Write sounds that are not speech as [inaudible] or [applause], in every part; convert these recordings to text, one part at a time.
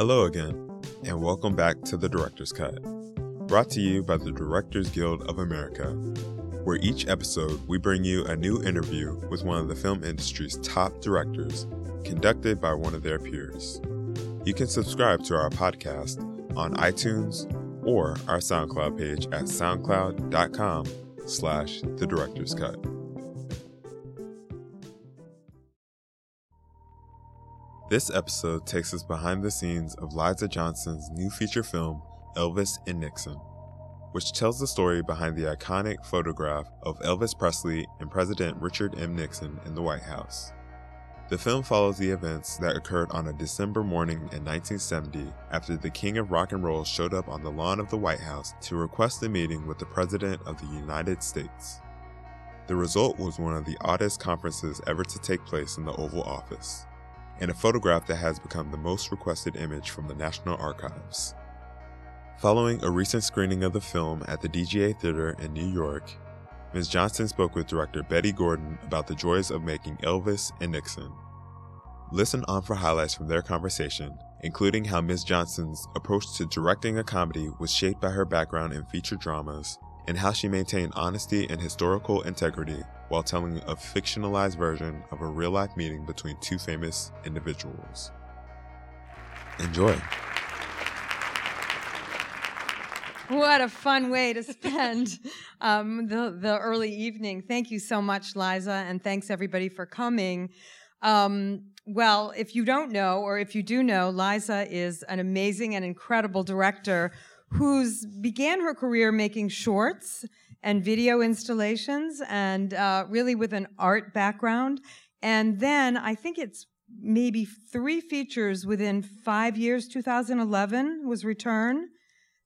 Hello again, and welcome back to The Director's Cut, brought to you by the Directors Guild of America, where each episode we bring you a new interview with one of the film industry's top directors, conducted by one of their peers. You can subscribe to our podcast on iTunes or our SoundCloud page at soundcloud.com slash The Director's Cut. This episode takes us behind the scenes of Liza Johnson's new feature film, Elvis and Nixon, which tells the story behind the iconic photograph of Elvis Presley and President Richard M. Nixon in the White House. The film follows the events that occurred on a December morning in 1970 after the King of Rock and Roll showed up on the lawn of the White House to request a meeting with the President of the United States. The result was one of the oddest conferences ever to take place in the Oval Office and a photograph that has become the most requested image from the National Archives. Following a recent screening of the film at the DGA Theater in New York, Ms. Johnson spoke with director Bette Gordon about the joys of making Elvis and Nixon. Listen on for highlights from their conversation, including how Ms. Johnson's approach to directing a comedy was shaped by her background in feature dramas, and how she maintained honesty and historical integrity while telling a fictionalized version of a real life meeting between two famous individuals. Enjoy. What a fun way to spend [laughs] um, the, the early evening. Thank you so much, Liza, and thanks everybody for coming. Um, well, if you don't know, or if you do know, Liza is an amazing and incredible director who's began her career making shorts and video installations and uh, really with an art background. And then I think it's maybe three features within five years, 2011 was Return.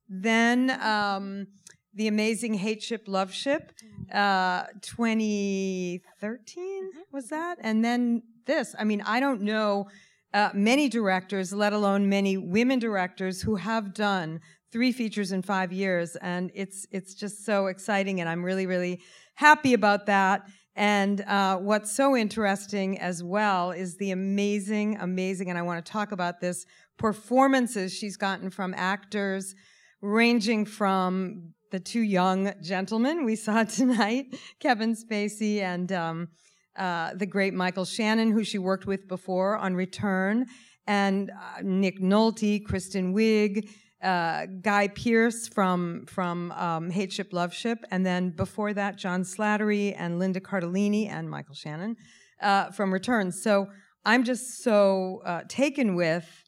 Then um, The Amazing Hateship, Loveship, uh, 2013 mm-hmm. was that? And then this. I mean, I don't know uh, many directors, let alone many women directors who have done three features in five years, and it's it's just so exciting, and I'm really really happy about that. And uh, what's so interesting as well is the amazing, amazing, and I want to talk about this performances she's gotten from actors, ranging from the two young gentlemen we saw [laughs] tonight, Kevin Spacey and um, uh, the great Michael Shannon, who she worked with before on Return, and uh, Nick Nolte, Kristen Wiig, uh, Guy Pearce from from um, Hateship Loveship, and then before that John Slattery and Linda Cardellini and Michael Shannon uh, from Returns. So I'm just so uh, taken with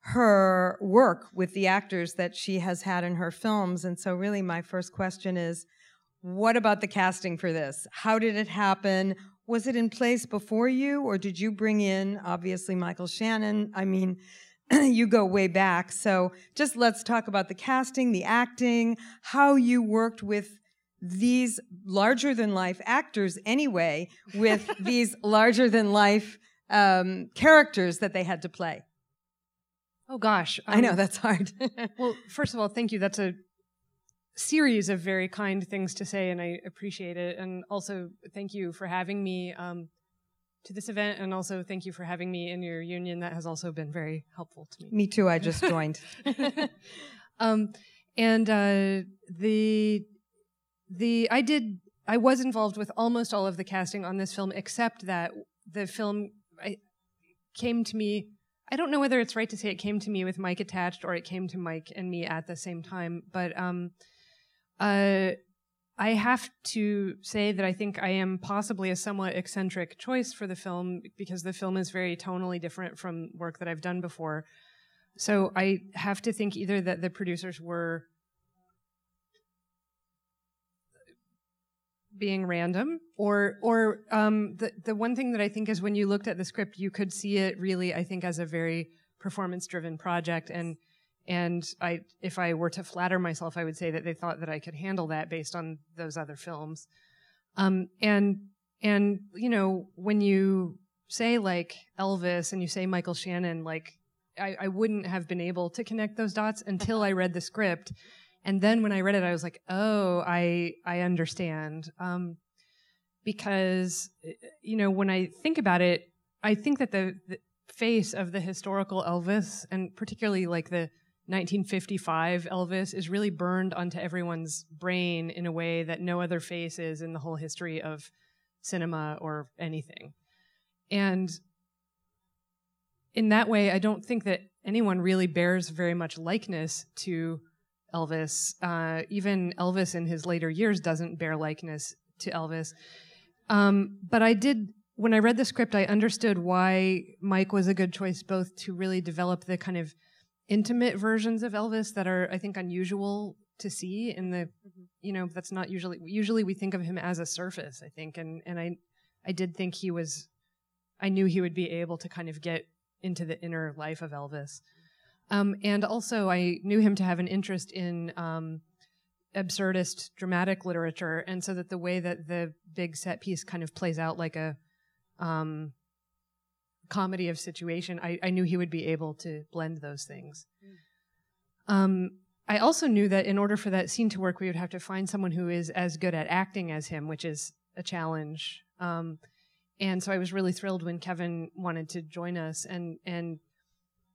her work with the actors that she has had in her films, and so really my first question is, what about the casting for this? How did it happen? Was it in place before you, or did you bring in obviously Michael Shannon? I mean [clears throat] you go way back. So just let's talk about the casting, the acting, how you worked with these larger than life actors anyway, with [laughs] these larger than life um, characters that they had to play. Oh gosh. Um, I know um, that's hard. [laughs] well, first of all, thank you. That's a series of very kind things to say, and I appreciate it. And also, thank you for having me. Um, to this event, and also thank you for having me in your union. That has also been very helpful to me. Me too. I just joined. [laughs] um, and uh, the the I did I was involved with almost all of the casting on this film, except that the film I, came to me. I don't know whether it's right to say it came to me with Mike attached or it came to Mike and me at the same time, but um, uh, I have to say that I think I am possibly a somewhat eccentric choice for the film because the film is very tonally different from work that I've done before. So I have to think either that the producers were being random or or um, the the one thing that I think is when you looked at the script you could see it really I think as a very performance driven project and and I, if I were to flatter myself, I would say that they thought that I could handle that based on those other films. Um, and and you know when you say like Elvis and you say Michael Shannon, like I, I wouldn't have been able to connect those dots until I read the script. And then when I read it, I was like, oh, I I understand. Um, because you know when I think about it, I think that the, the face of the historical Elvis, and particularly like the 1955 Elvis, is really burned onto everyone's brain in a way that no other face is in the whole history of cinema or anything. And in that way, I don't think that anyone really bears very much likeness to Elvis. Uh, even Elvis in his later years doesn't bear likeness to Elvis. Um, but I did, when I read the script, I understood why Mike was a good choice both to really develop the kind of intimate versions of Elvis that are, I think, unusual to see in the, you know, that's not usually, usually we think of him as a surface, I think. And, and I, I did think he was, I knew he would be able to kind of get into the inner life of Elvis. Um, and also, I knew him to have an interest in um, absurdist dramatic literature, and so that the way that the big set piece kind of plays out like a um, comedy of situation, I, I, knew he would be able to blend those things. Um, I also knew that in order for that scene to work, we would have to find someone who is as good at acting as him, which is a challenge. Um, and so I was really thrilled when Kevin wanted to join us, and and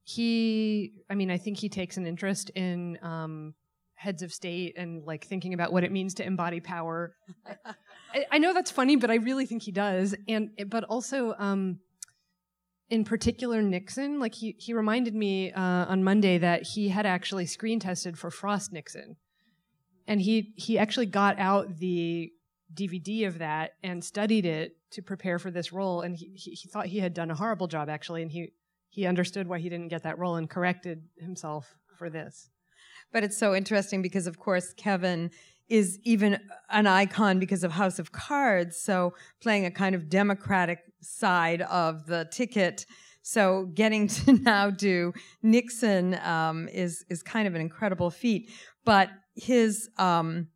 he, I mean, I think he takes an interest in um, heads of state and like thinking about what it means to embody power. [laughs] I, I, know that's funny, but I really think he does, and but also. Um, in particular, Nixon, like he, he reminded me uh, on Monday that he had actually screen tested for Frost Nixon, and he he actually got out the DVD of that and studied it to prepare for this role. And he, he, he, thought he had done a horrible job, actually. And he, he understood why he didn't get that role and corrected himself for this. But it's so interesting because, of course, Kevin is even an icon because of House of Cards. So playing a kind of democratic side of the ticket. So getting to [laughs] now do Nixon um, is is kind of an incredible feat. But his um,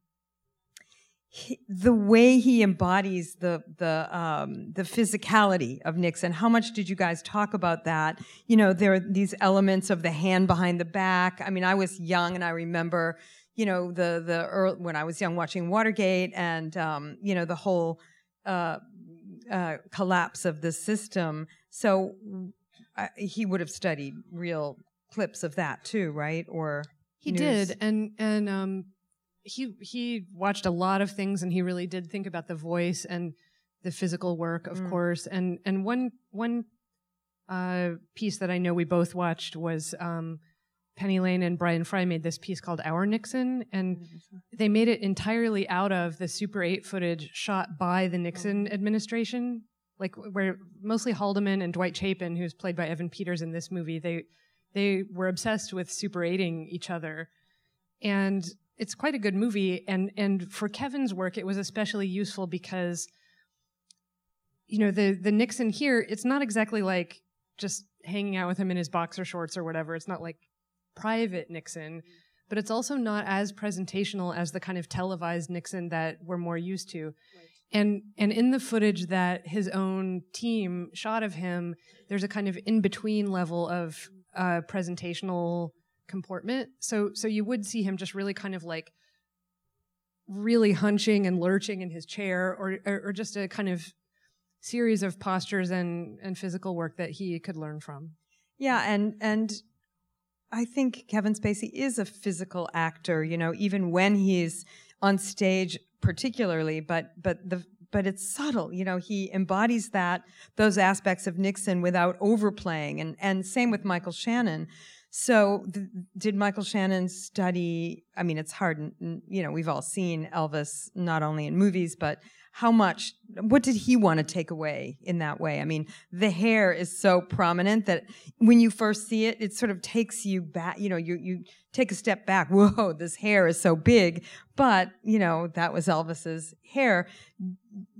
the way he embodies the the um, the physicality of Nixon. How much did you guys talk about that? You know, there are these elements of the hand behind the back. I mean, I was young and I remember, you know, the the early, when I was young watching Watergate and um, you know the whole uh, uh, collapse of the system. So uh, he would have studied real clips of that too, right? Or he news. did, and and um, he he watched a lot of things and he really did think about the voice and the physical work of mm. course and and one one uh, piece that I know we both watched was um, Penny Lane and Brian Frye made this piece called Our Nixon, and they made it entirely out of the Super 8 footage shot by the Nixon oh. administration, like where mostly Haldeman and Dwight Chapin, who's played by Evan Peters in this movie, they they were obsessed with Super 8ing each other, and it's quite a good movie and and for Kevin's work it was especially useful because you know the the Nixon here it's not exactly like just hanging out with him in his boxer shorts or whatever. It's not like private Nixon but it's also not as presentational as the kind of televised Nixon that we're more used to right. and and in the footage that his own team shot of him there's a kind of in between level of uh, presentational comportment. So so you would see him just really kind of like really hunching and lurching in his chair or or, or just a kind of series of postures and and physical work that he could learn from. Yeah, and and I think Kevin Spacey is a physical actor, you know, even when he's on stage particularly, but but the but it's subtle, you know, he embodies that those aspects of Nixon without overplaying and and same with Michael Shannon. So, th- did Michael Shannon study? I mean, it's hard, you know, we've all seen Elvis not only in movies, but how much, what did he want to take away in that way? I mean, the hair is so prominent that when you first see it, it sort of takes you back, you know, you, you take a step back. Whoa, this hair is so big. But, you know, that was Elvis's hair.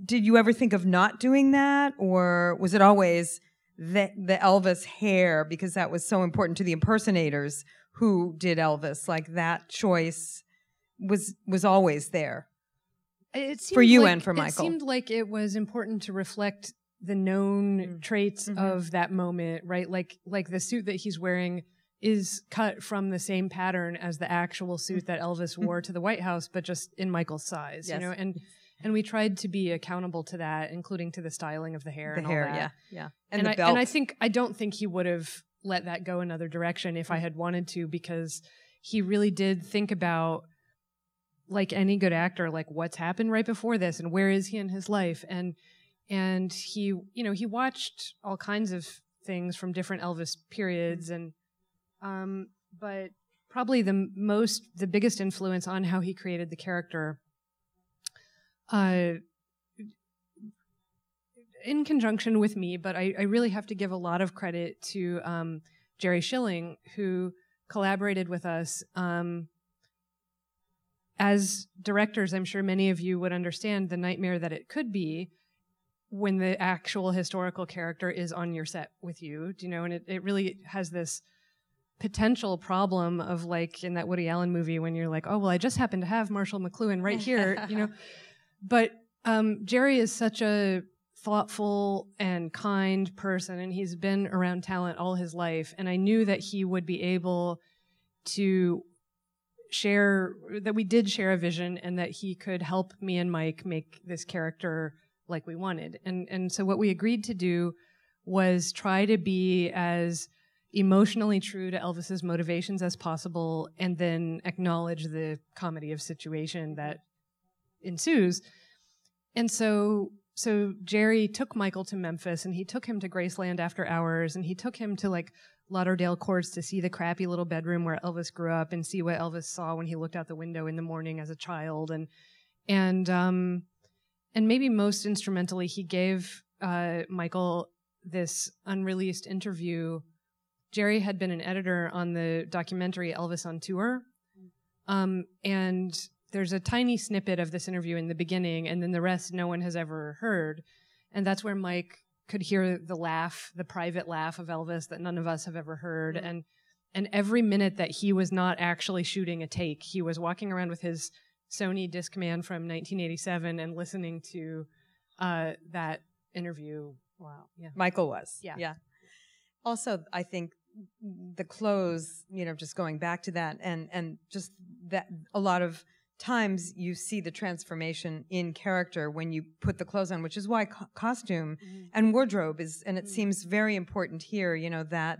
Did you ever think of not doing that? Or was it always, the the Elvis hair because that was so important to the impersonators who did Elvis. Like that choice was was always there. It for you like, and for Michael. It seemed like it was important to reflect the known mm. traits mm-hmm. of that moment, right? Like like the suit that he's wearing is cut from the same pattern as the actual suit that Elvis [laughs] wore to the White House, but just in Michael's size, yes. you know, and and we tried to be accountable to that, including to the styling of the hair. The and hair, all that. yeah, yeah, And, and, the I, belt. and I think I don't think he would have let that go another direction if I had wanted to, because he really did think about like any good actor, like what's happened right before this and where is he in his life, and and he you know he watched all kinds of things from different Elvis periods, and um, but probably the most the biggest influence on how he created the character. Uh, in conjunction with me, but I, I really have to give a lot of credit to um, Jerry Schilling, who collaborated with us. Um, as directors, I'm sure many of you would understand the nightmare that it could be when the actual historical character is on your set with you. Do you know? And it, it really has this potential problem of like in that Woody Allen movie when you're like, oh, well, I just happen to have Marshall McLuhan right here, you know. [laughs] But um, Jerry is such a thoughtful and kind person, and he's been around talent all his life. And I knew that he would be able to share that we did share a vision and that he could help me and Mike make this character like we wanted. And and so what we agreed to do was try to be as emotionally true to Elvis's motivations as possible and then acknowledge the comedy of situation that ensues. And so so Jerry took Michael to Memphis and he took him to Graceland after hours and he took him to like Lauderdale Courts to see the crappy little bedroom where Elvis grew up and see what Elvis saw when he looked out the window in the morning as a child. And and um and maybe most instrumentally he gave uh Michael this unreleased interview. Jerry had been an editor on the documentary Elvis on Tour. Um and there's a tiny snippet of this interview in the beginning and then the rest no one has ever heard and that's where Mike could hear the laugh, the private laugh of Elvis that none of us have ever heard. And and every minute that he was not actually shooting a take, he was walking around with his Sony Discman from 1987 and listening to uh, that interview. wow, Yeah. Michael was, Yeah. yeah. Also, I think the clothes, you know, just going back to that, and and just that a lot of times you see the transformation in character when you put the clothes on, which is why co- costume and wardrobe is, and it Mm. seems very important here. You know that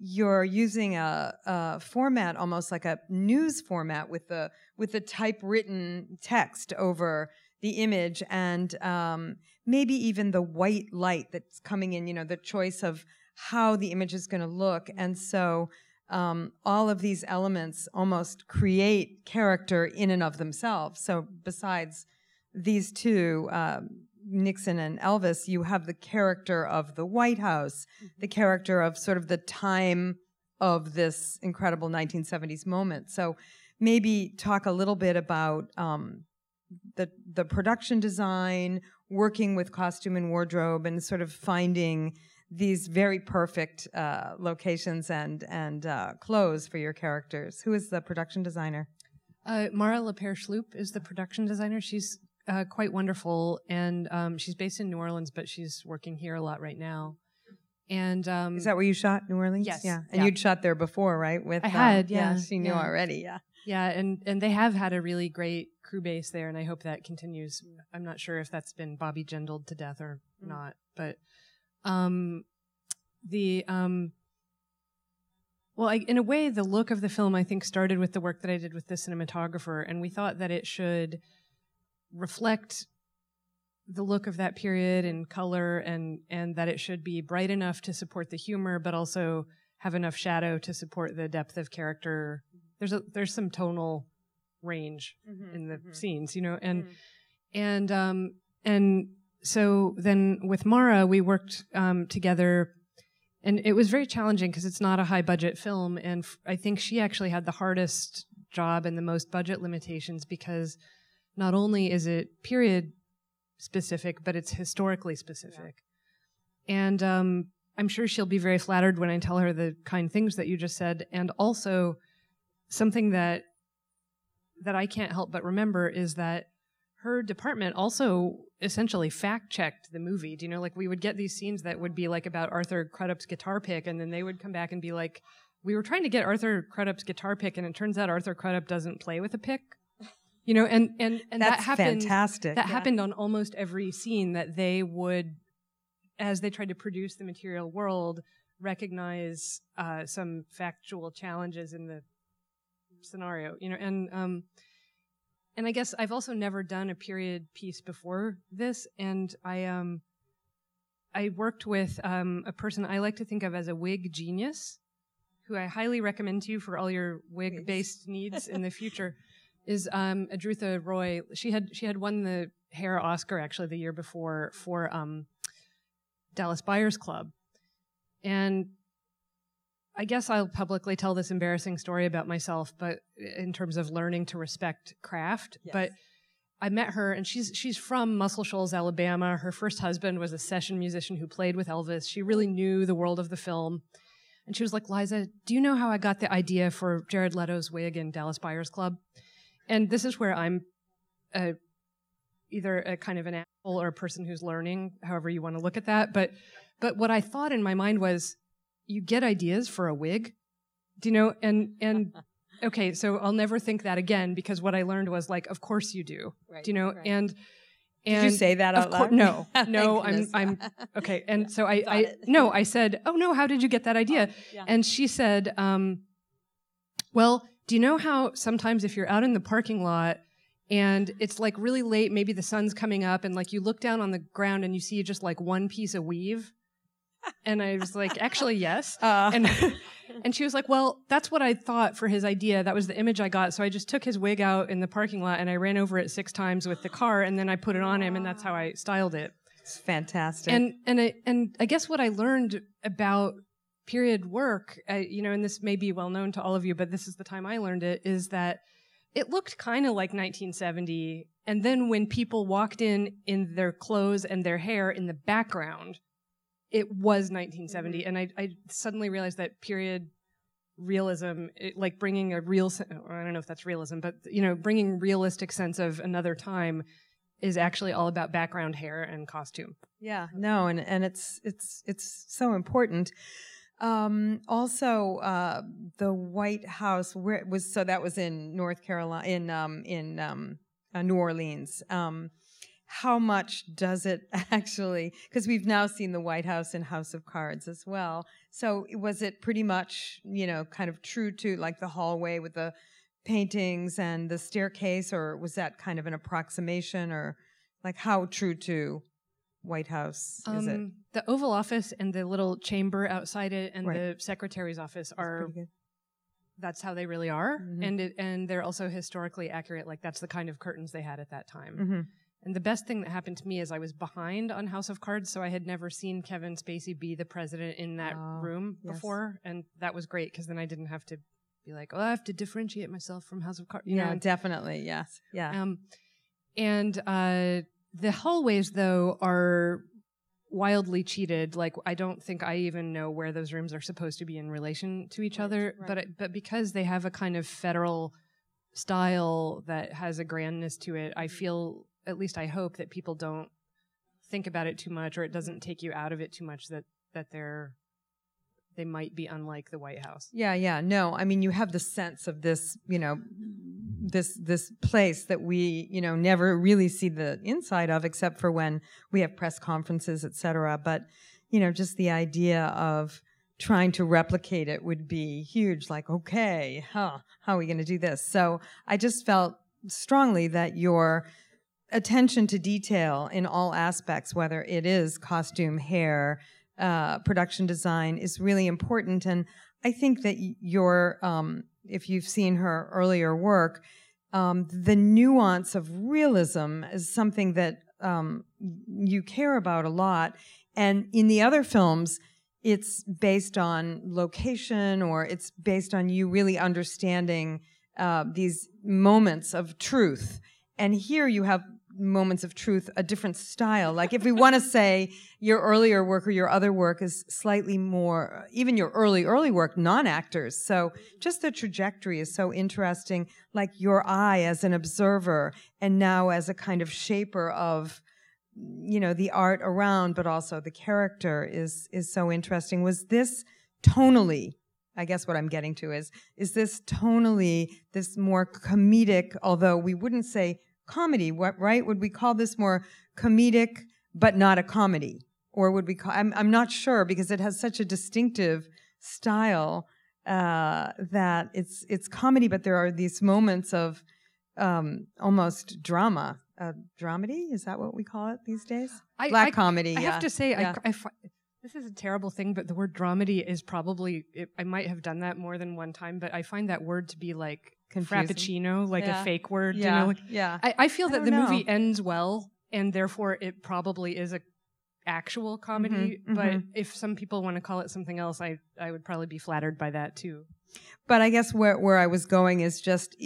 you're using a, a format almost like a news format with the with the typewritten text over the image and um, maybe even the white light that's coming in. You know the choice of how the image is going to look, and so um, all of these elements almost create character in and of themselves. So besides these two, um, Nixon and Elvis, you have the character of the White House, the character of sort of the time of this incredible 1970s moment. So maybe talk a little bit about um, the the production design, working with costume and wardrobe, and sort of finding these very perfect uh, locations and and uh, clothes for your characters. Who is the production designer? Uh, Mara Lapierre Schloop is the production designer. She's uh, quite wonderful, and um, she's based in New Orleans, but she's working here a lot right now. And um, Is that where you shot, New Orleans? Yes, Yeah, and yeah. you'd shot there before, right? With I um, had, yeah, she knew yeah. already. Yeah. Yeah, and and they have had a really great crew base there, and I hope that continues. I'm not sure if that's been Bobby Jindaled to death or Mm. not, but um, the um, well, I, in a way, the look of the film I think started with the work that I did with the cinematographer, and we thought that it should reflect the look of that period and color, and and that it should be bright enough to support the humor, but also have enough shadow to support the depth of character. There's a there's some tonal range in the scenes, you know, and and um and so then with Mara we worked um together and it was very challenging because it's not a high budget film and f- I think she actually had the hardest job and the most budget limitations because not only is it period specific but it's historically specific. And um I'm sure she'll be very flattered when I tell her the kind things that you just said and also something that that I can't help but remember is that her department also essentially fact checked the movie. Do you know, like we would get these scenes that would be like about Arthur Crudup's guitar pick, and then they would come back and be like, "We were trying to get Arthur Crudup's guitar pick, and it turns out Arthur Crudup doesn't play with a pick." You know, and and and That's that happened. fantastic. That yeah. happened on almost every scene that they would, as they tried to produce the material world, recognize uh, some factual challenges in the scenario. You know, and um, and I guess I've also never done a period piece before this, and I um, I worked with um, a person I like to think of as a wig genius, who I highly recommend to you for all your wig-based needs in the future. [laughs] Is um, Adruitha Roy? She had she had won the hair Oscar actually the year before for um, Dallas Buyers Club, and I guess I'll publicly tell this embarrassing story about myself, but in terms of learning to respect craft. Yes. But I met her, and she's she's from Muscle Shoals, Alabama. Her first husband was a session musician who played with Elvis. She really knew the world of the film, and she was like, "Liza, do you know how I got the idea for Jared Leto's wig in Dallas Buyers Club?" And this is where I'm a, either a kind of an asshole or a person who's learning, however you want to look at that. But but what I thought in my mind was, you get ideas for a wig, do you know? And and [laughs] okay, so I'll never think that again because what I learned was like, of course you do, Right, do you know? right. And Did and you say that out loud? no, [laughs] no, I'm. I'm [laughs] okay. And so I Got I no, I said, oh no, how did you get that idea? yeah. And she said, um, well, do you know how sometimes if you're out in the parking lot and it's like really late, maybe the sun's coming up, and like you look down on the ground and you see just like one piece of weave? And I was like, actually, yes. [laughs] Uh, And and she was like, "Well, that's what I thought for his idea. That was the image I got. So I just took his wig out in the parking lot and I ran over it six times with the car, and then I put it on him, and that's how I styled it." it's fantastic. And and I and I guess what I learned about period work, uh, you know, and this may be well known to all of you, but this is the time I learned it, is that it looked kind of like 1970. And then when people walked in in their clothes and their hair in the background, it was 1970. And I, I suddenly realized that period realism, it, like bringing a real, se- or I don't know if that's realism, but you know, bringing realistic sense of another time is actually all about background hair and costume. Yeah, no, and and it's it's it's so important. Um, also, uh, the White House, where it was so that was in North Carolina, in um, in um, uh, New Orleans. Um, how much does it [laughs] actually? Because we've now seen the White House in House of Cards as well. So was it pretty much, you know, kind of true to like the hallway with the paintings and the staircase, or was that kind of an approximation, or like how true to White House is it? Um, The Oval Office and the little chamber outside it and Right. the Secretary's office are that's how they really are, Mhm. and it, and they're also historically accurate. Like that's the kind of curtains they had at that time. Mhm. And the best thing that happened to me is I was behind on House of Cards, so I had never seen Kevin Spacey be the president in that Oh, room yes. before, and that was great because then I didn't have to be like, oh, I have to differentiate myself from House of Cards. You yeah, know, definitely. Yes. Yeah. um, and uh, the hallways, though, are wildly cheated. Like I don't think I even know where those rooms are supposed to be in relation to each Right, other. right. But but because they have a kind of federal style that has a grandness to it, I feel at least I hope that people don't think about it too much, or it doesn't take you out of it too much. That that they're they might be unlike the White House. Yeah, yeah. No, I mean you have the sense of this, you know, this this place that we, you know, never really see the inside of except for when we have press conferences, et cetera. But, you know, just the idea of trying to replicate it would be huge. Like, okay, huh, how are we going to do this? So I just felt strongly that your attention to detail in all aspects, whether it is costume, hair, uh, production design, is really important. And I think that your, um, if you've seen her earlier work, um, the nuance of realism is something that um, you care about a lot. And in the other films, it's based on location or it's based on you really understanding uh, these moments of truth. And here you have moments of truth, a different style. Like if we want to say your earlier work or your other work is slightly more, even your early, early work, non-actors. So just the trajectory is so interesting. Like your eye as an observer and now as a kind of shaper of, you know, the art around, but also the character is, is so interesting. Was this tonally I guess what I'm getting to is is this tonally this more comedic, although we wouldn't say comedy, what right? Would we call this more comedic but not a comedy? Or would we call I'm I'm not sure because it has such a distinctive style uh, that it's it's comedy, but there are these moments of um, almost drama. Uh, dramedy is that what we call it these days? I, Black I, comedy. I yeah. have to say, Yeah. I, I this is a terrible thing, but the word dramedy is probably, it, I might have done that more than one time, but I find that word to be like Confusing. frappuccino, like Yeah. a fake word. yeah, You know? like- yeah. I, I feel I that the movie ends well, and therefore it probably is a actual comedy. Mhm, But mhm. if some people want to call it something else, I I would probably be flattered by that too. But I guess where, where I was going is just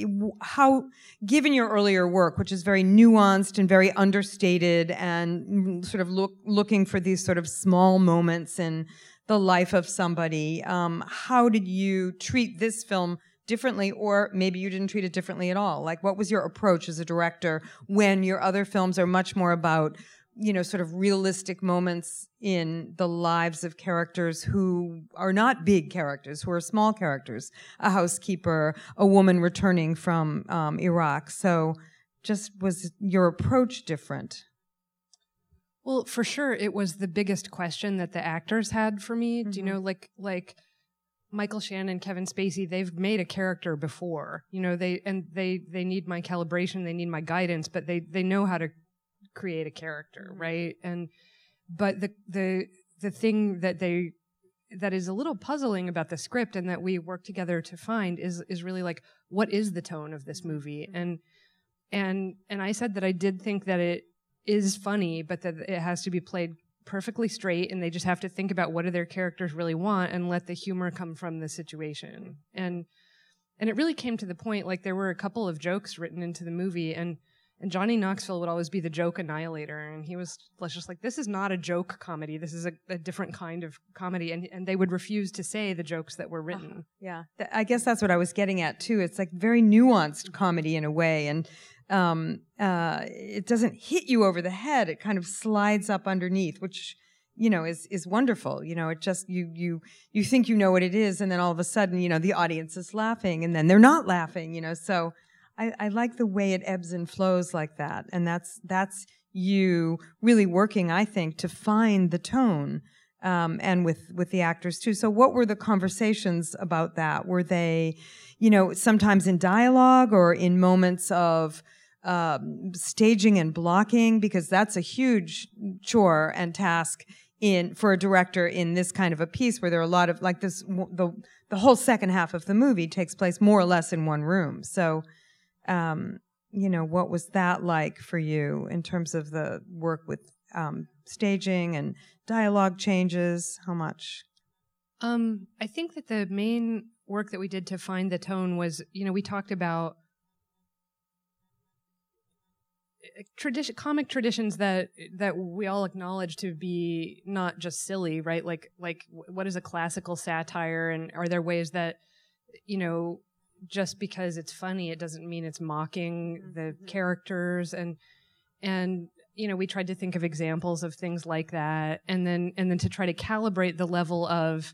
how, given your earlier work, which is very nuanced and very understated and mm, sort of look, looking for these sort of small moments in the life of somebody, um, how did you treat this film differently, or maybe you didn't treat it differently at all? Like, what was your approach as a director when your other films are much more about you know, sort of realistic moments in the lives of characters who are not big characters, who are small characters, a housekeeper, a woman returning from um, Iraq. So, just was your approach different? Well, for sure, it was the biggest question that the actors had for me. Do you Mhm. know, like like Michael Shannon, Kevin Spacey, they've made a character before. You know, they and they they need my calibration, they need my guidance, but they they know how to create a character, mm-hmm. right? And but the the the thing that they that is a little puzzling about the script and that we work together to find is is really like what is the tone of this mm-hmm. movie and and and I said that I did think that it is funny but that it has to be played perfectly straight and they just have to think about what do their characters really want and let the humor come from the situation. And and it really came to the point like there were a couple of jokes written into the movie and and Johnny Knoxville would always be the joke annihilator and he was just like this is not a joke comedy. This is a, a different kind of comedy and and they would refuse to say the jokes that were written. Uh-huh. Yeah, Th- I guess that's what I was getting at too. It's like very nuanced comedy in a way, and um, uh, it doesn't hit you over the head. It kind of slides up underneath, which you know is is wonderful. You know, it just you you you think you know what it is, and then all of a sudden, you know, the audience is laughing, and then they're not laughing. You know, so I, I like the way it ebbs and flows like that, and that's that's you really working, I think, to find the tone um, and with with the actors too. So, what were the conversations about that? Were they, you know, sometimes in dialogue or in moments of um, staging and blocking? Because that's a huge chore and task in for a director in this kind of a piece where there are a lot of like this the the whole second half of the movie takes place more or less in one room. So. Um, you know, what was that like for you in terms of the work with um, staging and dialogue changes? How much? Um, I think that the main work that we did to find the tone was, you know, we talked about tradition, comic traditions that that we all acknowledge to be not just silly, right? Like, like what is a classical satire, and are there ways that, you know, just because it's funny, it doesn't mean it's mocking mm-hmm, the mm-hmm. characters, and and you know we tried to think of examples of things like that. And then and then to try to calibrate the level of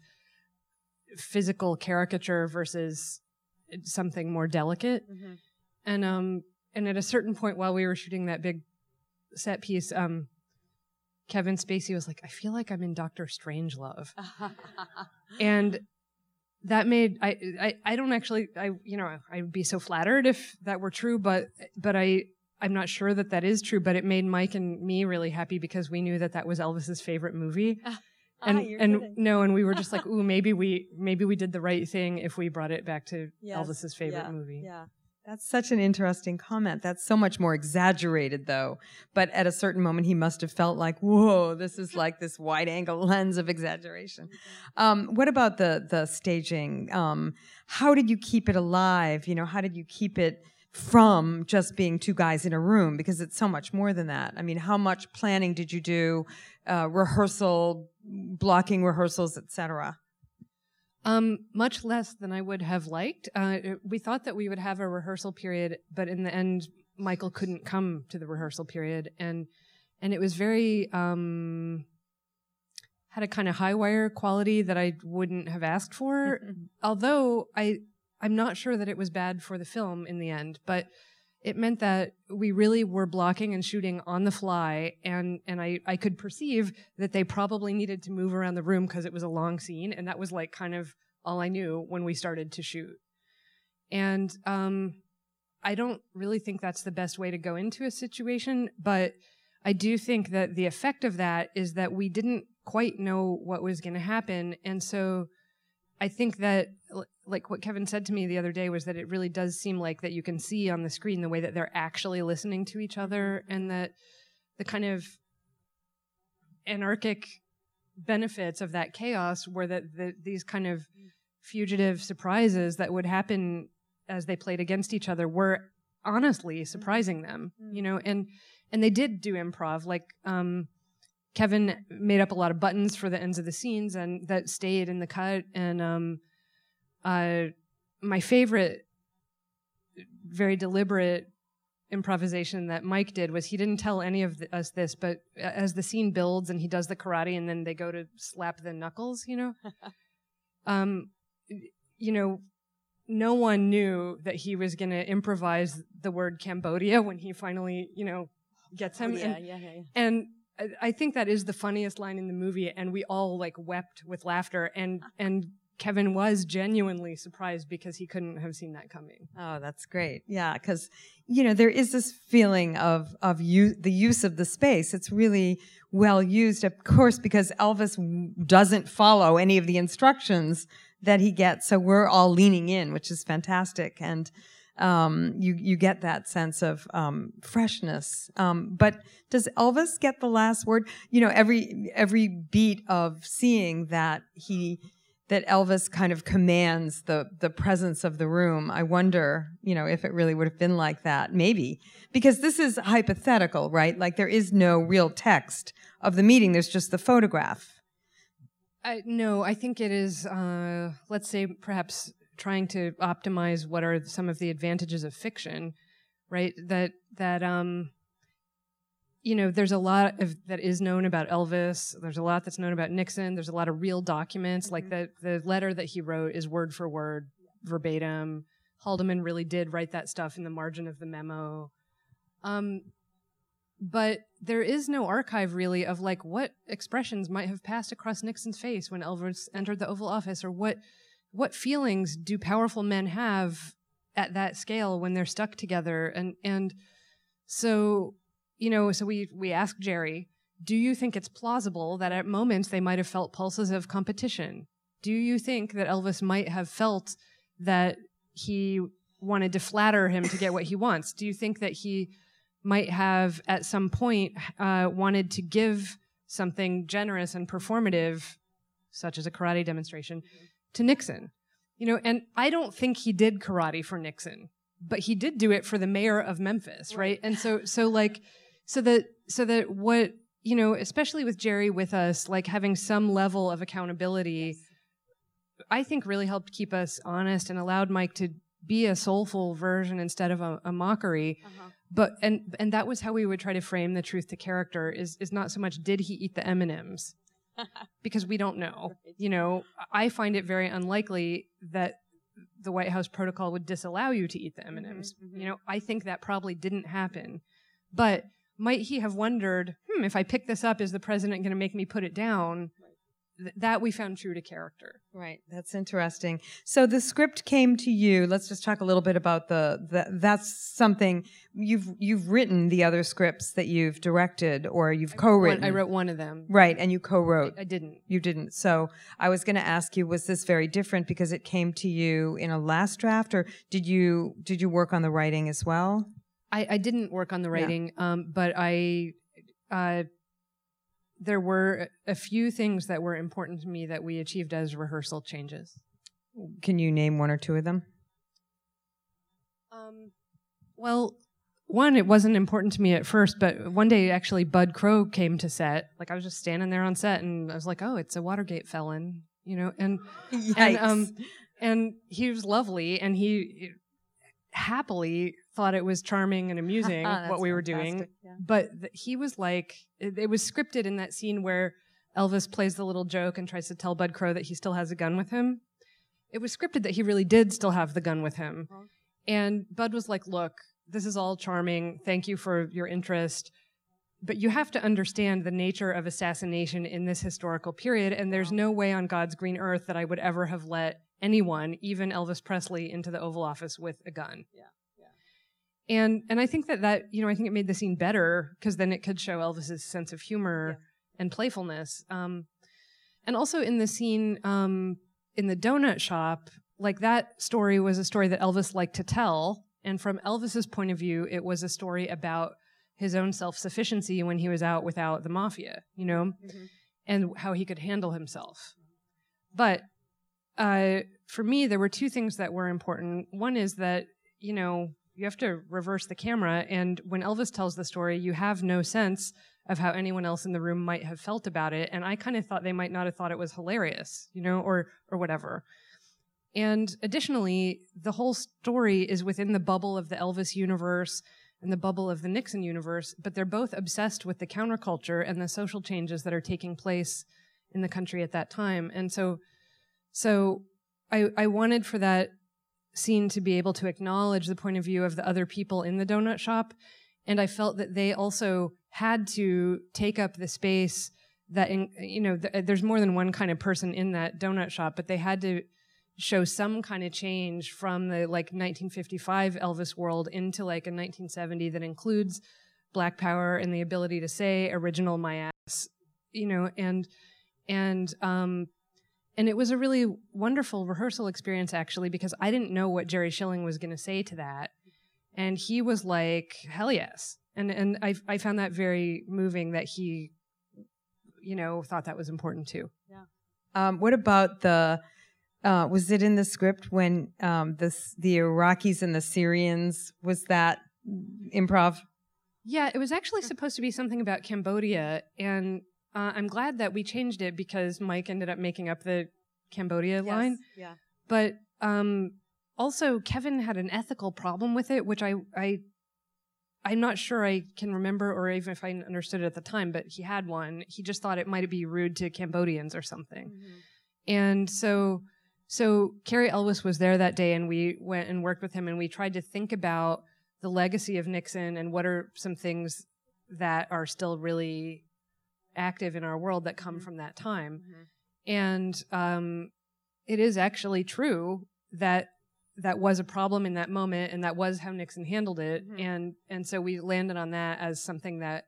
physical caricature versus something more delicate. Mm-hmm. And um and at a certain point while we were shooting that big set piece um Kevin Spacey was like I feel like I'm in Doctor Strangelove. [laughs] And that made I, I I don't actually I you know I would be so flattered if that were true but but I I'm not sure that that is true but it made Mike and me really happy because we knew that that was Elvis's favorite movie. [laughs] And and no and we were just like [laughs] ooh maybe we maybe we did the right thing if we brought it back to Yes, Elvis's favorite yeah, movie. Yeah. That's such an interesting comment. That's so much more exaggerated, though. But at a certain moment, he must have felt like, "Whoa, this is like this wide-angle [laughs] lens of exaggeration." Um, what about the the staging? Um, how did you keep it alive? You know, how did you keep it from just being two guys in a room? Because it's so much more than that. I mean, how much planning did you do? Uh, rehearsal, blocking rehearsals, etc. Um, much less than I would have liked. Uh, we thought that we would have a rehearsal period, but in the end, Michael couldn't come to the rehearsal period, and and it was very um, had a kind of high wire quality that I wouldn't have asked for. [laughs] Although I I'm not sure that it was bad for the film in the end, but it meant that we really were blocking and shooting on the fly and and I I could perceive that they probably needed to move around the room because it was a long scene and that was like kind of all I knew when we started to shoot. And um I don't really think that's the best way to go into a situation, but I do think that the effect of that is that we didn't quite know what was going to happen. And so I think that, like what Kevin said to me the other day, was that it really does seem like that you can see on the screen the way that they're actually listening to each other and that the kind of anarchic benefits of that chaos were that the, these kind of fugitive surprises that would happen as they played against each other were honestly surprising them, you know, and and they did do improv. Like um, Kevin made up a lot of buttons for the ends of the scenes, and that stayed in the cut. And um, uh, my favorite, very deliberate improvisation that Mike did was he didn't tell any of the, us this, but as the scene builds and he does the karate, and then they go to slap the knuckles, you know. [laughs] um, you know, no one knew that he was going to improvise the word Cambodia when he finally, you know, gets him. Oh, yeah, and, yeah, yeah, yeah. and I- I think that is the funniest line in the movie, and we all like wept with laughter. And [laughs] and Kevin was genuinely surprised because he couldn't have seen that coming. Oh, that's great. Yeah, because you know there is this feeling of of you the use of the space. It's really well used, of course, because Elvis w- doesn't follow any of the instructions that he gets. So we're all leaning in, which is fantastic, and um, you you get that sense of um, freshness. Um, but does Elvis get the last word? You know, every every beat of seeing that he that Elvis kind of commands the the presence of the room. I wonder, you know, if it really would have been like that. Maybe because this is hypothetical, right? Like there is no real text of the meeting. There's just the photograph. I, no, I think it is. Uh, let's say perhaps trying to optimize what are some of the advantages of fiction, right? That that um, you know, there's a lot of that is known about Elvis. There's a lot that's known about Nixon. There's a lot of real documents, like the the letter that he wrote is word for word, verbatim. Haldeman really did write that stuff in the margin of the memo. Um, but there is no archive really of like what expressions might have passed across Nixon's face when Elvis entered the Oval Office, or what what feelings do powerful men have at that scale when they're stuck together, and and so you know, so we we asked Jerry, do you think it's plausible that at moments they might have felt pulses of competition? Do you think that Elvis might have felt that he wanted to flatter him to get what he wants? Do you think that he might have at some point uh, wanted to give something generous and performative, such as a karate demonstration, to Nixon? You know, and I don't think he did karate for Nixon, but he did do it for the mayor of Memphis, right? And so, so like, so that, so that what you know, especially with Jerry with us, like having some level of accountability, I think really helped keep us honest and allowed Mike to be a soulful version instead of a, a mockery. Uh-huh. But and and that was how we would try to frame the truth to character is is not so much did he eat the M and M's [laughs] because we don't know. You know, I find it very unlikely that the White House protocol would disallow you to eat the M and M's. Mm-hmm, mm-hmm. You know, I think that probably didn't happen. But might he have wondered, hmm, if I pick this up, is the president going to make me put it down? Th- that we found true to character. Right. That's interesting. So the script came to you. Let's just talk a little bit about the, the that's something you've you've written the other scripts that you've directed or you've co-written. One, I wrote one of them. Right, and you co-wrote. I didn't. You didn't. So I was going to ask you, was this very different because it came to you in a last draft, or did you did you work on the writing as well? I, I didn't work on the writing, um, but I, uh, there were a few things that were important to me that we achieved as rehearsal changes. Can you name one or two of them? Um, well, one, it wasn't important to me at first, but one day actually Bud Krogh came to set. Like I was just standing there on set, and I was like, "Oh, it's a Watergate felon," you know, and and um, [laughs] and he was lovely, and he happily thought it was charming and amusing [laughs] That's what we were doing. yeah. But th- he was like, it, it was scripted in that scene where Elvis plays the little joke and tries to tell Bud Krogh that he still has a gun with him. It was scripted that he really did still have the gun with him. Uh-huh. And Bud was like, Look, this is all charming. Thank you for your interest. But you have to understand the nature of assassination in this historical period. And there's no way on God's green earth that I would ever have let anyone, even Elvis Presley, into the Oval Office with a gun. Yeah, And and I think that that you know I think it made the scene better because then it could show Elvis's sense of humor and playfulness. Um, and also in the scene um, in the donut shop, like that story was a story that Elvis liked to tell. And from Elvis's point of view, it was a story about his own self sufficiency when he was out without the mafia, you know, and how he could handle himself. But uh, for me, there were two things that were important. One is that, you know, you have to reverse the camera. And when Elvis tells the story, you have no sense of how anyone else in the room might have felt about it. And I kind of thought they might not have thought it was hilarious, you know, or, or whatever. And additionally, the whole story is within the bubble of the Elvis universe and the bubble of the Nixon universe, but they're both obsessed with the counterculture and the social changes that are taking place in the country at that time. And so, so I, I wanted for that scene to be able to acknowledge the point of view of the other people in the donut shop. And I felt that they also had to take up the space that, in, you know, th- there's more than one kind of person in that donut shop, but they had to show some kind of change from the like 1955 Elvis world into like a 1970 that includes black power and the ability to say original my ass, you know, and, and, um, and it was a really wonderful rehearsal experience actually because I didn't know what Jerry Schilling was going to say to that. And he was like, hell yes. And, and I, I found that very moving that he, you know, thought that was important too. Um, what about the? Uh, was it in the script when um, this the Iraqis and the Syrians was that improv? Yeah, it was actually supposed to be something about Cambodia, and uh, I'm glad that we changed it because Mike ended up making up the Cambodia line. Yeah. But um, also, Kevin had an ethical problem with it, which I, I, I'm not sure I can remember or even if I understood it at the time. But he had one. He just thought it might be rude to Cambodians or something, and so. So Cary Elwes was there that day, and we went and worked with him, and we tried to think about the legacy of Nixon and what are some things that are still really active in our world that come from that time. And um, it is actually true that that was a problem in that moment, and that was how Nixon handled it. Mhm. And and so we landed on that as something that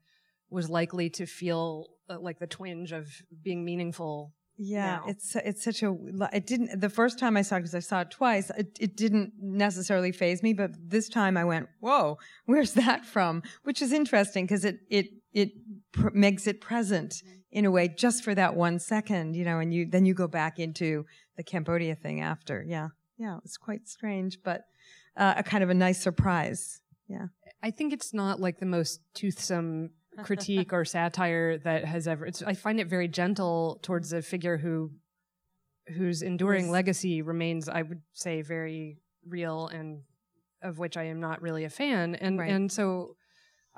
was likely to feel uh, like the twinge of being meaningful. Yeah, now. it's it's such a it didn't the first time I saw it because I saw it twice it, it didn't necessarily faze me but this time I went whoa where's that from which is interesting because it it it pr- makes it present in a way just for that one second you know and you then you go back into the Cambodia thing after yeah yeah it's quite strange but uh, a kind of a nice surprise Yeah, I think it's not like the most toothsome [laughs] critique or satire that has ever. It's, I find it very gentle towards a figure who, whose enduring Was- legacy remains, I would say, very real and of which I am not really a fan. And Right. and so,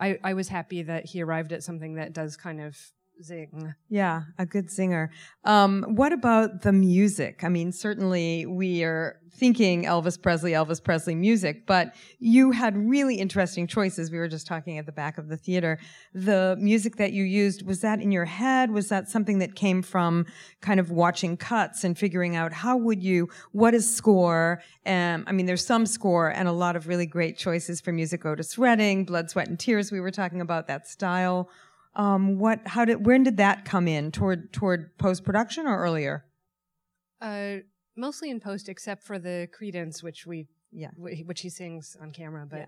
I I was happy that he arrived at something that does kind of zing. Yeah, a good singer. Um, what about the music? I mean, certainly we are thinking Elvis Presley, Elvis Presley music, but you had really interesting choices. We were just talking at the back of the theater. The music that you used, was that in your head? Was that something that came from kind of watching cuts and figuring out how would you, what is score? Um, I mean, there's some score and a lot of really great choices for music. Otis Redding, Blood, Sweat, and Tears. We were talking about that style um, what how did when did that come in toward toward post production or earlier Uh, mostly in post, except for the Creedence, which we Yeah. wh- which he sings on camera. But Yeah.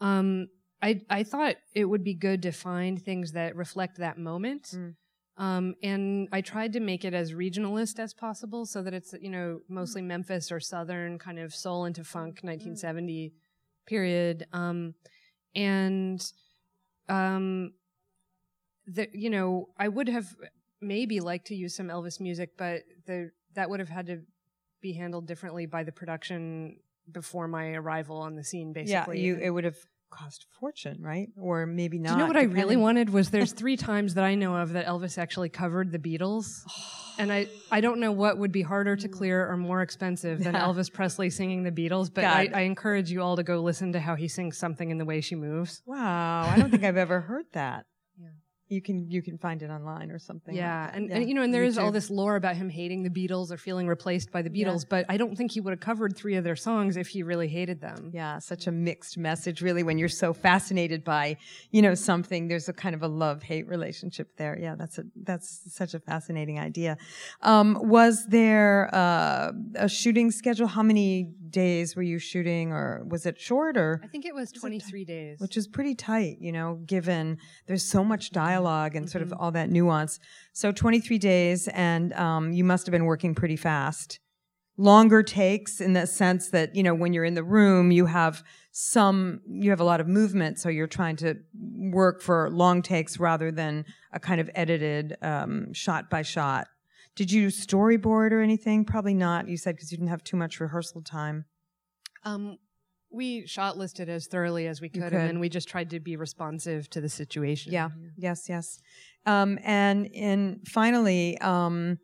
um, I I thought it would be good to find things that reflect that moment. Mm. Um, and I tried to make it as regionalist as possible, so that it's you know mostly Memphis or Southern kind of soul into funk 1970 period. Um, and um, the you know I would have maybe liked to use some Elvis music, but the that would have had to be handled differently by the production before my arrival on the scene. Basically, yeah you it would have cost a fortune, right? Or maybe not. Do you know what I really wanted was there's [laughs] three times that I know of that Elvis actually covered the Beatles. [sighs] And I, I don't know what would be harder to clear or more expensive than Yeah. Elvis Presley singing the Beatles, but I, I encourage you all to go listen to how he sings something in the way she moves. Wow, I don't think I've ever heard that. Yeah. You can you can find it online or something. Yeah, that. and, and you know, and there is all this lore about him hating the Beatles or feeling replaced by the Yeah. Beatles, but I don't think he would have covered three of their songs if he really hated them. Yeah, such a mixed message, really, when you're so fascinated by, you know, something. There's a kind of a love-hate relationship there. Yeah, that's a that's such a fascinating idea. Um, was there uh, a shooting schedule? How many days were you shooting, or was it short, or I think it was 23 days. which is pretty tight, you know, given there's so much dialogue and sort of all that nuance. So 23 days, and um, you must have been working pretty fast. Longer takes in the sense that, you know, when you're in the room, you have some, you have a lot of movement, so you're trying to work for long takes rather than a kind of edited um, shot by shot. Did you storyboard or anything? Probably not. You said because you didn't have too much rehearsal time. Um, we shot listed as thoroughly as we could, could. and then we just tried to be responsive to the situation. Yeah. Yes, yes. Um, and and finally, um,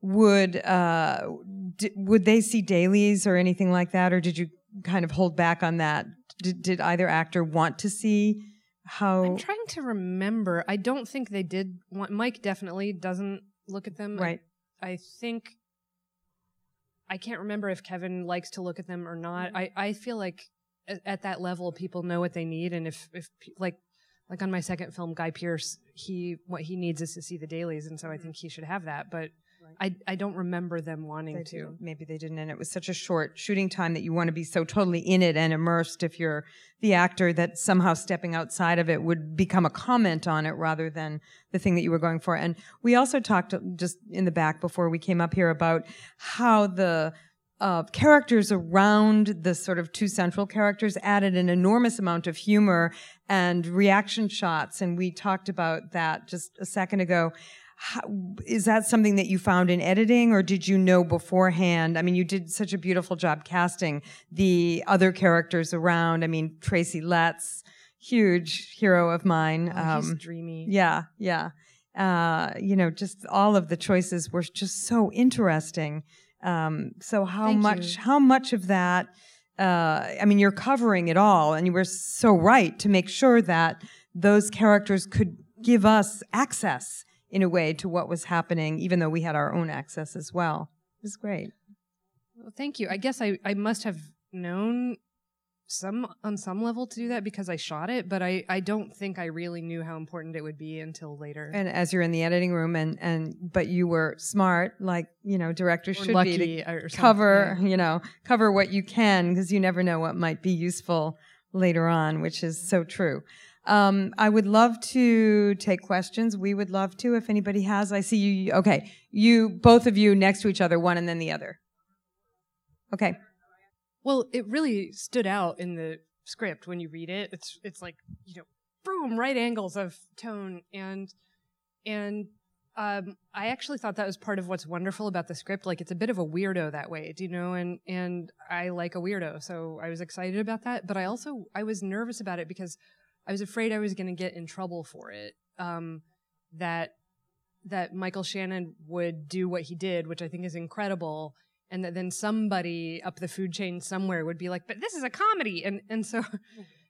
would uh, d- would they see dailies or anything like that, or did you kind of hold back on that? Did, did either actor want to see how? I'm trying to remember. I don't think they did. Want, Mike definitely doesn't look at them. Right. I think I can't remember if Kevin likes to look at them or not. Mm-hmm. I, I feel like at, at that level, people know what they need, and if if like like on my second film, Guy Pearce, he what he needs is to see the dailies, and so I mm-hmm. think he should have that. But I I don't remember them wanting They to. didn't. Maybe they didn't, and it was such a short shooting time that you want to be so totally in it and immersed. If you're the actor, that somehow stepping outside of it would become a comment on it rather than the thing that you were going for. And we also talked uh, just in the back before we came up here about how the uh, characters around the sort of two central characters added an enormous amount of humor and reaction shots. And we talked about that just a second ago. How, is that something that you found in editing or did you know beforehand? I mean, you did such a beautiful job casting the other characters around. I mean, Tracy Letts, huge hero of mine. Oh, he's Um, dreamy. yeah, yeah. Uh, you know, just all of the choices were just so interesting. Um, so how Thank much, you. how much of that, uh, I mean, you're covering it all and you were so right to make sure that those characters could give us access in a way to what was happening, even though we had our own access as well. It was great. Well, thank you. I guess I, I must have known some on some level to do that because I shot it, but I, I don't think I really knew how important it would be until later. And as you're in the editing room and, and, but you were smart, like, you know, directors Or should be to cover, yeah. you know, cover what you can because you never know what might be useful later on, which is so true. Um, I would love to take questions. We would love to if anybody has. I see you. Okay. You, both of you next to each other, one and then the other. Okay. Well, it really stood out in the script when you read it. It's it's like you know, boom, right angles of tone and and um, I actually thought that was part of what's wonderful about the script. Like it's a bit of a weirdo that way, do you know? And and I like a weirdo, so I was excited about that. But I also I was nervous about it because I was afraid I was going to get in trouble for it. Um, that that Michael Shannon would do what he did, which I think is incredible, and that then somebody up the food chain somewhere would be like, "But this is a comedy," and and so. [laughs]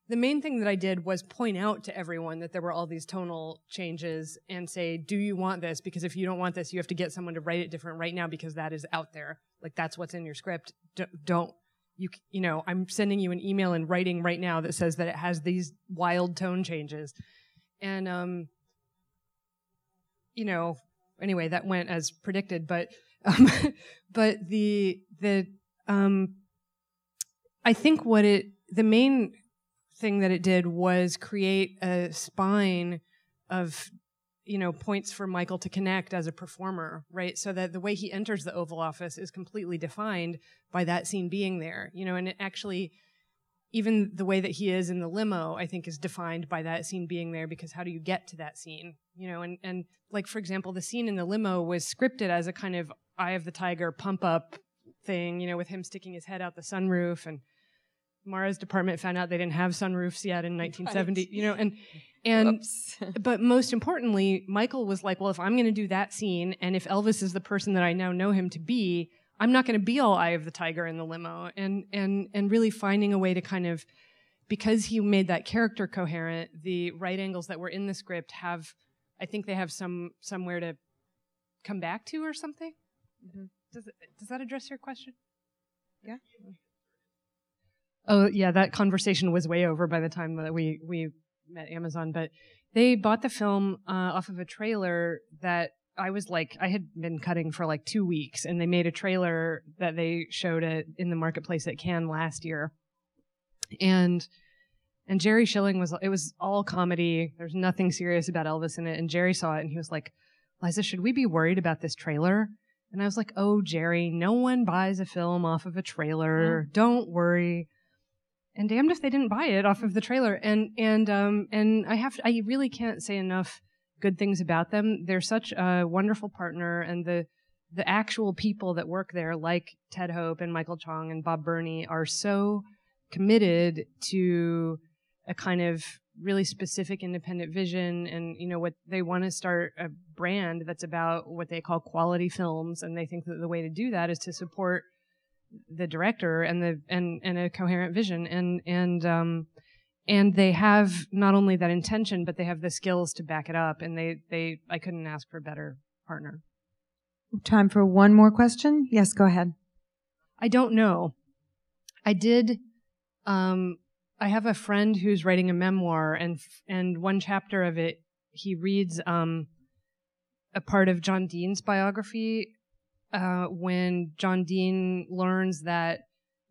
The main thing that I did was point out to everyone that there were all these tonal changes and say, "Do you want this? Because if you don't want this, you have to get someone to write it different right now because that is out there. Like that's what's in your script. D- don't you? You know, I'm sending you an email in writing right now that says that it has these wild tone changes, and um, you know, anyway, that went as predicted. But [laughs] um, but the the um, I think what it the main thing that it did was create a spine of you know points for Michael to connect as a performer, right? So that the way he enters the Oval Office is completely defined by that scene being there, you know, and it actually even the way that he is in the limo, I think, is defined by that scene being there because how do you get to that scene? You know, and, and like, for example, the scene in the limo was scripted as a kind of Eye of the Tiger pump up thing, you know, with him sticking his head out the sunroof and Mara's department found out they didn't have sunroofs yet in 1970. Right. You know, and [laughs] and [laughs] but most importantly, Michael was like, well, if I'm going to do that scene, and if Elvis is the person that I now know him to be, I'm not going to be all eye of the tiger in the limo, and and and really finding a way to kind of because he made that character coherent, the right angles that were in the script have, I think they have some somewhere to come back to or something. Mm-hmm. Does it, does that address your question? Yeah. Oh yeah, that conversation was way over by the time that we we met Amazon, but they bought the film uh, off of a trailer that I was like, I had been cutting for like two weeks, and they made a trailer that they showed it in the marketplace at Cannes last year, and and Jerry Schilling was it was all comedy. There's nothing serious about Elvis in it, and Jerry saw it and he was like, Liza, should we be worried about this trailer? And I was like, Oh, Jerry, no one buys a film off of a trailer. Mm. Don't worry and damned if they didn't buy it off of the trailer. And and um and I have to, I really can't say enough good things about them. They're such a wonderful partner, and the the actual people that work there, like Ted Hope and Michael Chong and Bob Berney, are so committed to a kind of really specific independent vision and you know what they want to start a brand that's about what they call quality films and they think that the way to do that is to support the director and the and and a coherent vision and and um and they have not only that intention but they have the skills to back it up and they they I couldn't ask for a better partner. Time for one more question? Yes, go ahead. I don't know. I did um I have a friend who's writing a memoir and and one chapter of it he reads um a part of John Dean's biography uh, when John Dean learns that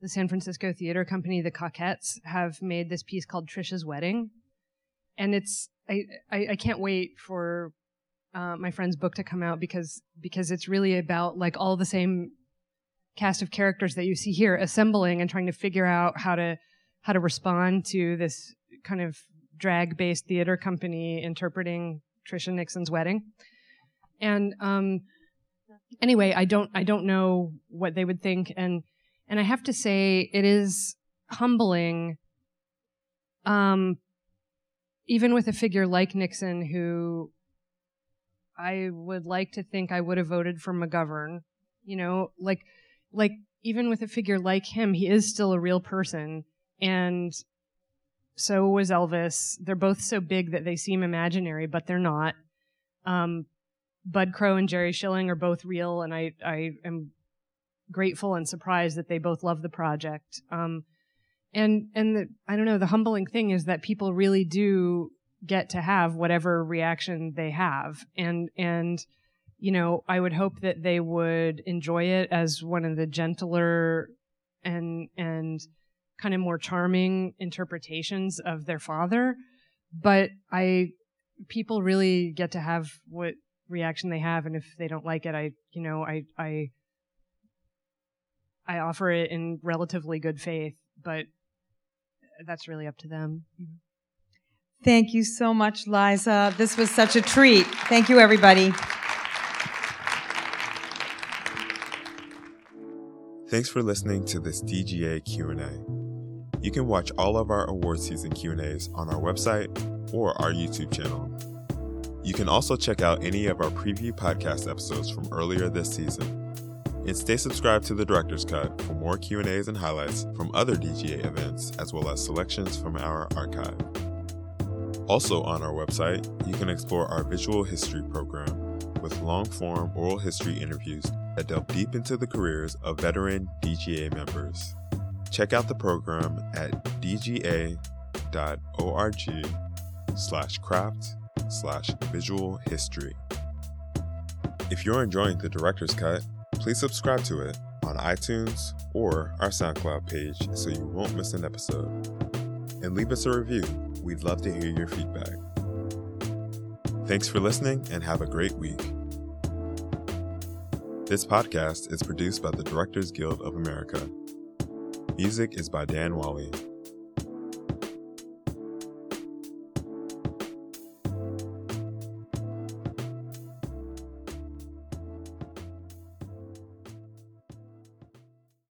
the San Francisco theater company, the Cockettes, have made this piece called Tricia's Wedding, and it's I I, I can't wait for uh, my friend's book to come out because because it's really about like all the same cast of characters that you see here assembling and trying to figure out how to how to respond to this kind of drag based theater company interpreting Tricia Nixon's wedding. And um, anyway, I don't I don't know what they would think, and and I have to say it is humbling. Um, even with a figure like Nixon, who I would like to think I would have voted for McGovern, you know, like like even with a figure like him, he is still a real person, and so was Elvis. They're both so big that they seem imaginary, but they're not. Um, Bud Krogh and Jerry Schilling are both real, and I I am grateful and surprised that they both love the project. Um, and and the, I don't know. The humbling thing is that people really do get to have whatever reaction they have, and and you know I would hope that they would enjoy it as one of the gentler and and kind of more charming interpretations of their father. But I people really get to have what reaction they have and if they don't like it i you know i i i offer it in relatively good faith but that's really up to them. Thank you so much liza. This was such a treat. Thank you everybody. Thanks for listening to this dga q&a you can watch all of our award season q&as on our website or our youtube channel. You can also check out any of our preview podcast episodes from earlier this season. And stay subscribed to the Director's Cut for more Q&As and highlights from other DGA events as well as selections from our archive. Also on our website, you can explore our visual history program with long-form oral history interviews that delve deep into the careers of veteran DGA members. Check out the program at dga.org slash craft slash visual history. If you're enjoying the director's cut, please subscribe to it on iTunes or our SoundCloud page so you won't miss an episode. And leave us a review. We'd love to hear your feedback. Thanks for listening and have a great week. This podcast is produced by the Directors Guild of America. Music is by Dan Wally.